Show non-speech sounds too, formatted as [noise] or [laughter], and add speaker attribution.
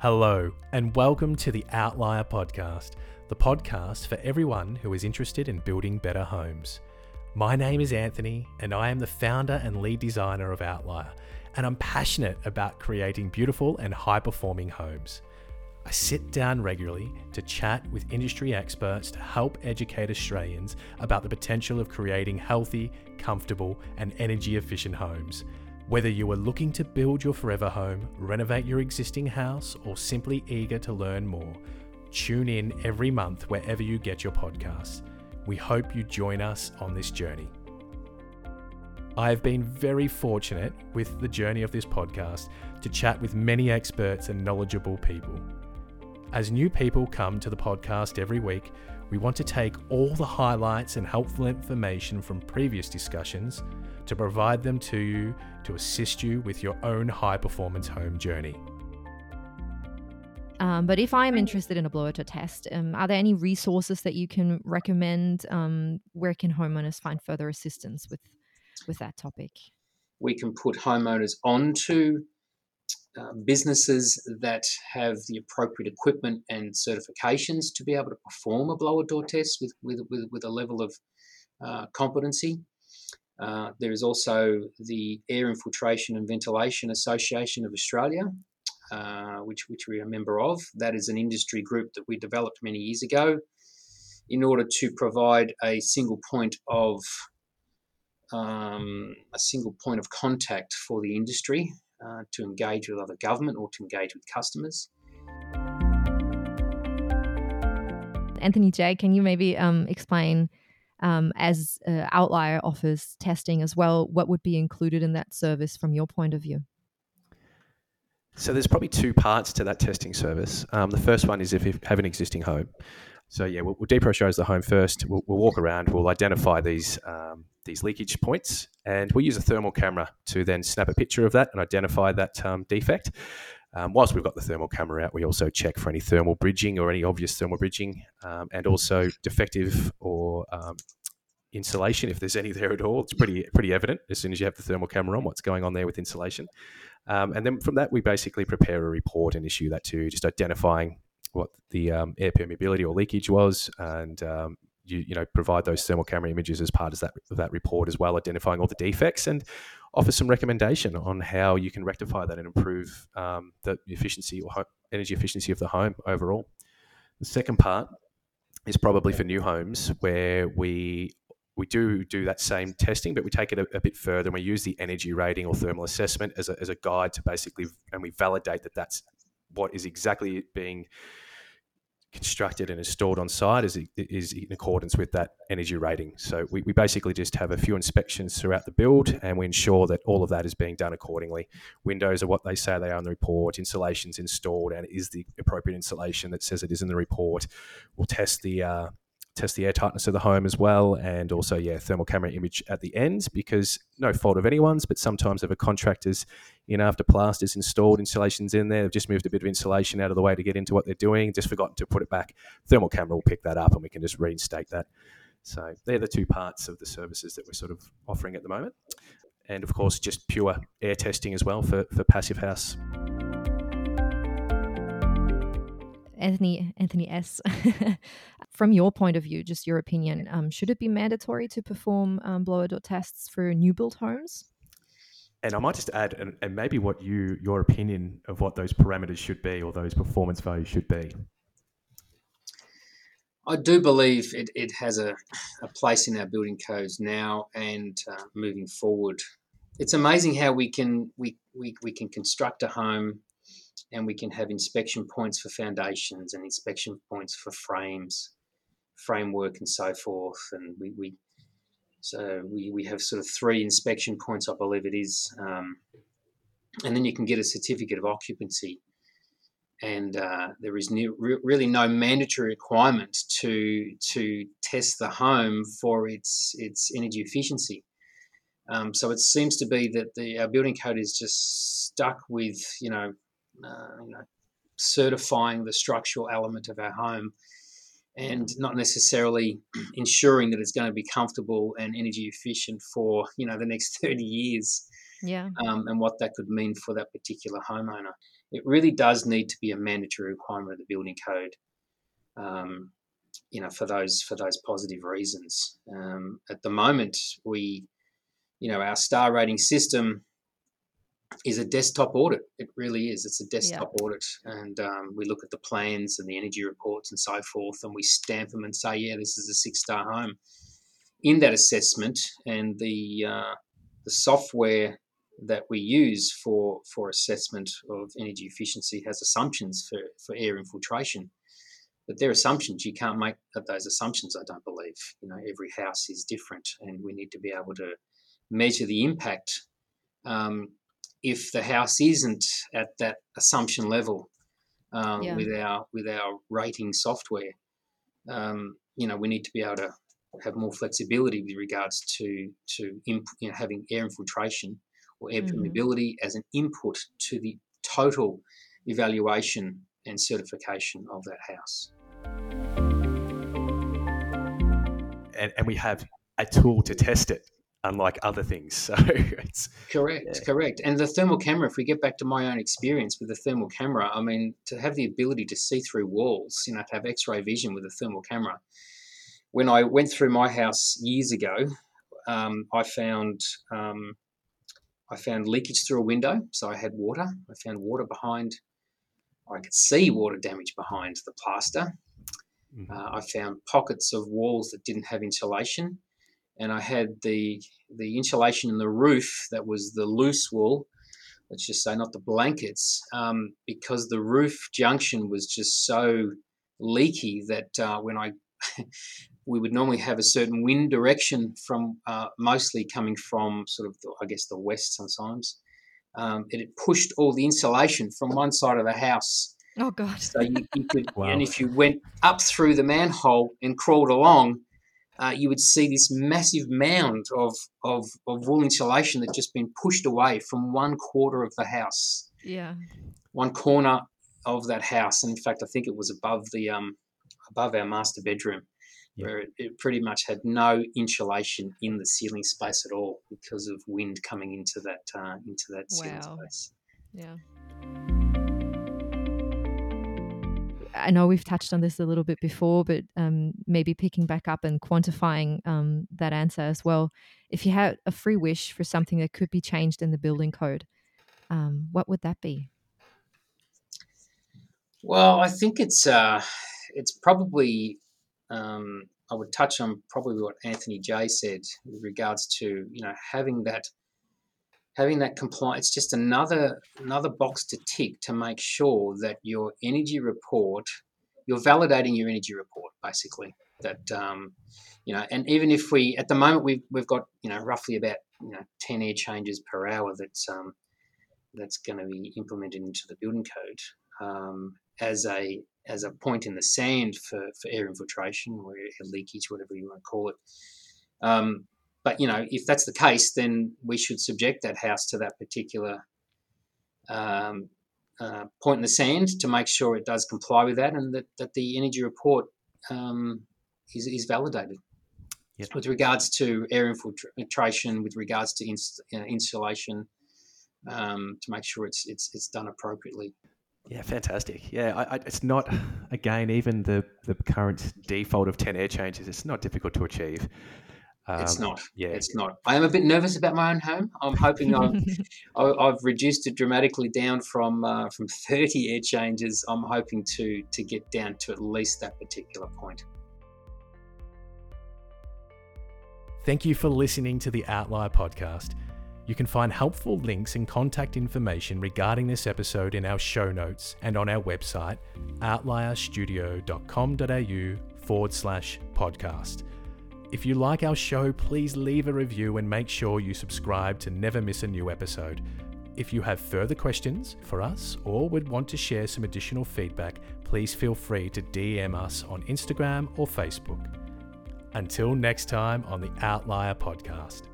Speaker 1: Hello, and welcome to the Outlier Podcast, the podcast for everyone who is interested in building better homes. My name is Anthony, and I am the founder and lead designer of Outlier, and I'm passionate about creating beautiful and high performing homes. I sit down regularly to chat with industry experts to help educate Australians about the potential of creating healthy, comfortable, and energy efficient homes. Whether you are looking to build your forever home, renovate your existing house, or simply eager to learn more, tune in every month wherever you get your podcasts. We hope you join us on this journey. I have been very fortunate with the journey of this podcast to chat with many experts and knowledgeable people. As new people come to the podcast every week, we want to take all the highlights and helpful information from previous discussions to provide them to you to assist you with your own high performance home journey.
Speaker 2: Um, but if I'm interested in a blower door test, um, are there any resources that you can recommend? Um, where can homeowners find further assistance with with that topic?
Speaker 3: We can put homeowners onto uh, businesses that have the appropriate equipment and certifications to be able to perform a blower door test with with with, with a level of uh, competency. Uh, there is also the Air Infiltration and Ventilation Association of Australia, uh, which, which we are a member of. That is an industry group that we developed many years ago in order to provide a single point of um, a single point of contact for the industry uh, to engage with other government or to engage with customers.
Speaker 2: Anthony J, can you maybe um, explain um, as uh, Outlier offers testing as well, what would be included in that service from your point of view?
Speaker 1: So there's probably two parts to that testing service. Um, the first one is if you have an existing home. So yeah, we'll, we'll depressurize the home first. We'll, walk around. We'll identify these um, these leakage points, and we'll use a thermal camera to then snap a picture of that and identify that um, defect. Um, whilst we've got the thermal camera out, we also check for any thermal bridging or any obvious thermal bridging, um, and also defective or um, insulation if there's any there at all. It's pretty pretty evident as soon as you have the thermal camera on what's going on there with insulation. Um, and then from that, we basically prepare a report and issue that to just identifying what the um, air permeability or leakage was, and um, you you know provide those thermal camera images as part of that of that report as well, identifying all the defects and offer some recommendation on how you can rectify that and improve um, the efficiency or energy efficiency of the home overall. The second part is probably for new homes where we we do do that same testing, but we take it a, a, bit further and we use the energy rating or thermal assessment as a, as a guide to basically, and we validate that that's what is exactly being constructed and installed on site is, is in accordance with that energy rating. So we, we basically just have a few inspections throughout the build and we ensure that all of that is being done accordingly. Windows are what they say they are in the report, installation's installed and is the appropriate installation that says it is in the report. We'll test the uh, test the air tightness of the home as well, and also yeah, thermal camera image at the end because no fault of anyone's, but sometimes if a contractor's in after plaster's installed, installations in there, they've just moved a bit of insulation out of the way to get into what they're doing, just forgotten to put it back. Thermal camera will pick that up, and we can just reinstate that. So they're the two parts of the services that we're sort of offering at the moment, and of course just pure air testing as well for for passive house.
Speaker 2: Anthony Anthony S. [laughs] From your point of view, just your opinion, um, should it be mandatory to perform um, blower door tests for new build homes?
Speaker 1: And I might just add, and, and maybe what you your opinion of what those parameters should be or those performance values should be.
Speaker 3: I do believe it, it has a, a place in our building codes now and uh, moving forward. It's amazing how we can we, we, we can construct a home and we can have inspection points for foundations and inspection points for frames, framework, and so forth. And we, we so we, we have sort of three inspection points, I believe it is, um, and then you can get a certificate of occupancy. And uh, there is new, re- really no mandatory requirement to to test the home for its its energy efficiency. Um, so it seems to be that the our building code is just stuck with you know uh, you know, certifying the structural element of our home and not necessarily ensuring that it's going to be comfortable and energy efficient for you know the next [laughs] 30 years
Speaker 2: yeah
Speaker 3: um, and what that could mean for that particular homeowner it really does need to be a mandatory requirement of the building code. Um, you know, for those for those positive reasons. Um, at the moment, we, you know, our star rating system is a desktop audit. It really is. It's a desktop yeah. audit, and um, we look at the plans and the energy reports and so forth, and we stamp them and say, yeah, this is a six star home. In that assessment, and the uh, the software that we use for for assessment of energy efficiency has assumptions for for air infiltration but they're assumptions. You can't make those assumptions. I don't believe. You know, every house is different, and we need to be able to measure the impact. Um, if the house isn't at that assumption level um, yeah. with our with our rating software, um, you know, we need to be able to have more flexibility with regards to to imp, you know, having air infiltration or air mm-hmm. permeability as an input to the total evaluation and certification of that house.
Speaker 1: And, and we have a tool to test it, unlike other things. [laughs] So it's
Speaker 3: correct, yeah. correct. And the thermal camera, if we get back to my own experience with the thermal camera, I mean, to have the ability to see through walls, you know, to have X-ray vision with a thermal camera. When I went through my house years ago, um, I found um, I found leakage through a window, so I had water. I found water behind. I could see water damage behind the plaster. Mm-hmm. Uh, I found pockets of walls that didn't have insulation, and I had the the insulation in the roof that was the loose wool. Let's just say not the blankets, um, because the roof junction was just so leaky that uh, when I [laughs] we would normally have a certain wind direction from uh, mostly coming from sort of the, I guess the west sometimes. Um, it pushed all the insulation from one side of the house
Speaker 2: Oh God!
Speaker 3: So you, you could, [laughs] wow. and if you went up through the manhole and crawled along, uh, you would see this massive mound of, of of wool insulation that just been pushed away from one quarter of the house.
Speaker 2: Yeah.
Speaker 3: One corner of that house, and in fact, I think it was above the um above our master bedroom, yeah. where it, it pretty much had no insulation in the ceiling space at all because of wind coming into that uh, into that ceiling wow. space.
Speaker 2: Yeah. I know we've touched on this a little bit before, but um, maybe picking back up and quantifying um, that answer as well. If you had a free wish for something that could be changed in the building code, um, what would that be?
Speaker 3: Well, I think it's uh, it's probably um, I would touch on probably what Anthony J said with regards to you know having that having that compliance, it's just another another box to tick to make sure that your energy report, you're validating your energy report basically. That um, you know, and even if we at the moment we've we've got you know roughly about you know ten air changes per hour that's um, that's going to be implemented into the building code um, as a as a point in the sand for, for air infiltration or air leakage, whatever you want to call it. Um, but you know, if that's the case, then we should subject that house to that particular um, uh, point in the sand to make sure it does comply with that, and that, that the energy report um, is, is validated. Yep. With regards to air infiltration, with regards to ins- uh, insulation, um, to make sure it's it's it's done appropriately.
Speaker 1: Yeah, fantastic. Yeah, I, I, it's not again even the the current default of ten air changes. It's not difficult to achieve.
Speaker 3: Um, it's not. Yeah, it's not. I am a bit nervous about my own home. I'm hoping I've [laughs] I've reduced it dramatically down from uh, from 30 air changes. I'm hoping to to get down to at least that particular point.
Speaker 4: Thank you for listening to the Outlier podcast. You can find helpful links and contact information regarding this episode in our show notes and on our website, outlierstudio.com.au forward slash podcast. If you like our show, please leave a review and make sure you subscribe to never miss a new episode. If you have further questions for us or would want to share some additional feedback, please feel free to DM us on Instagram or Facebook. Until next time on the Outlier Podcast.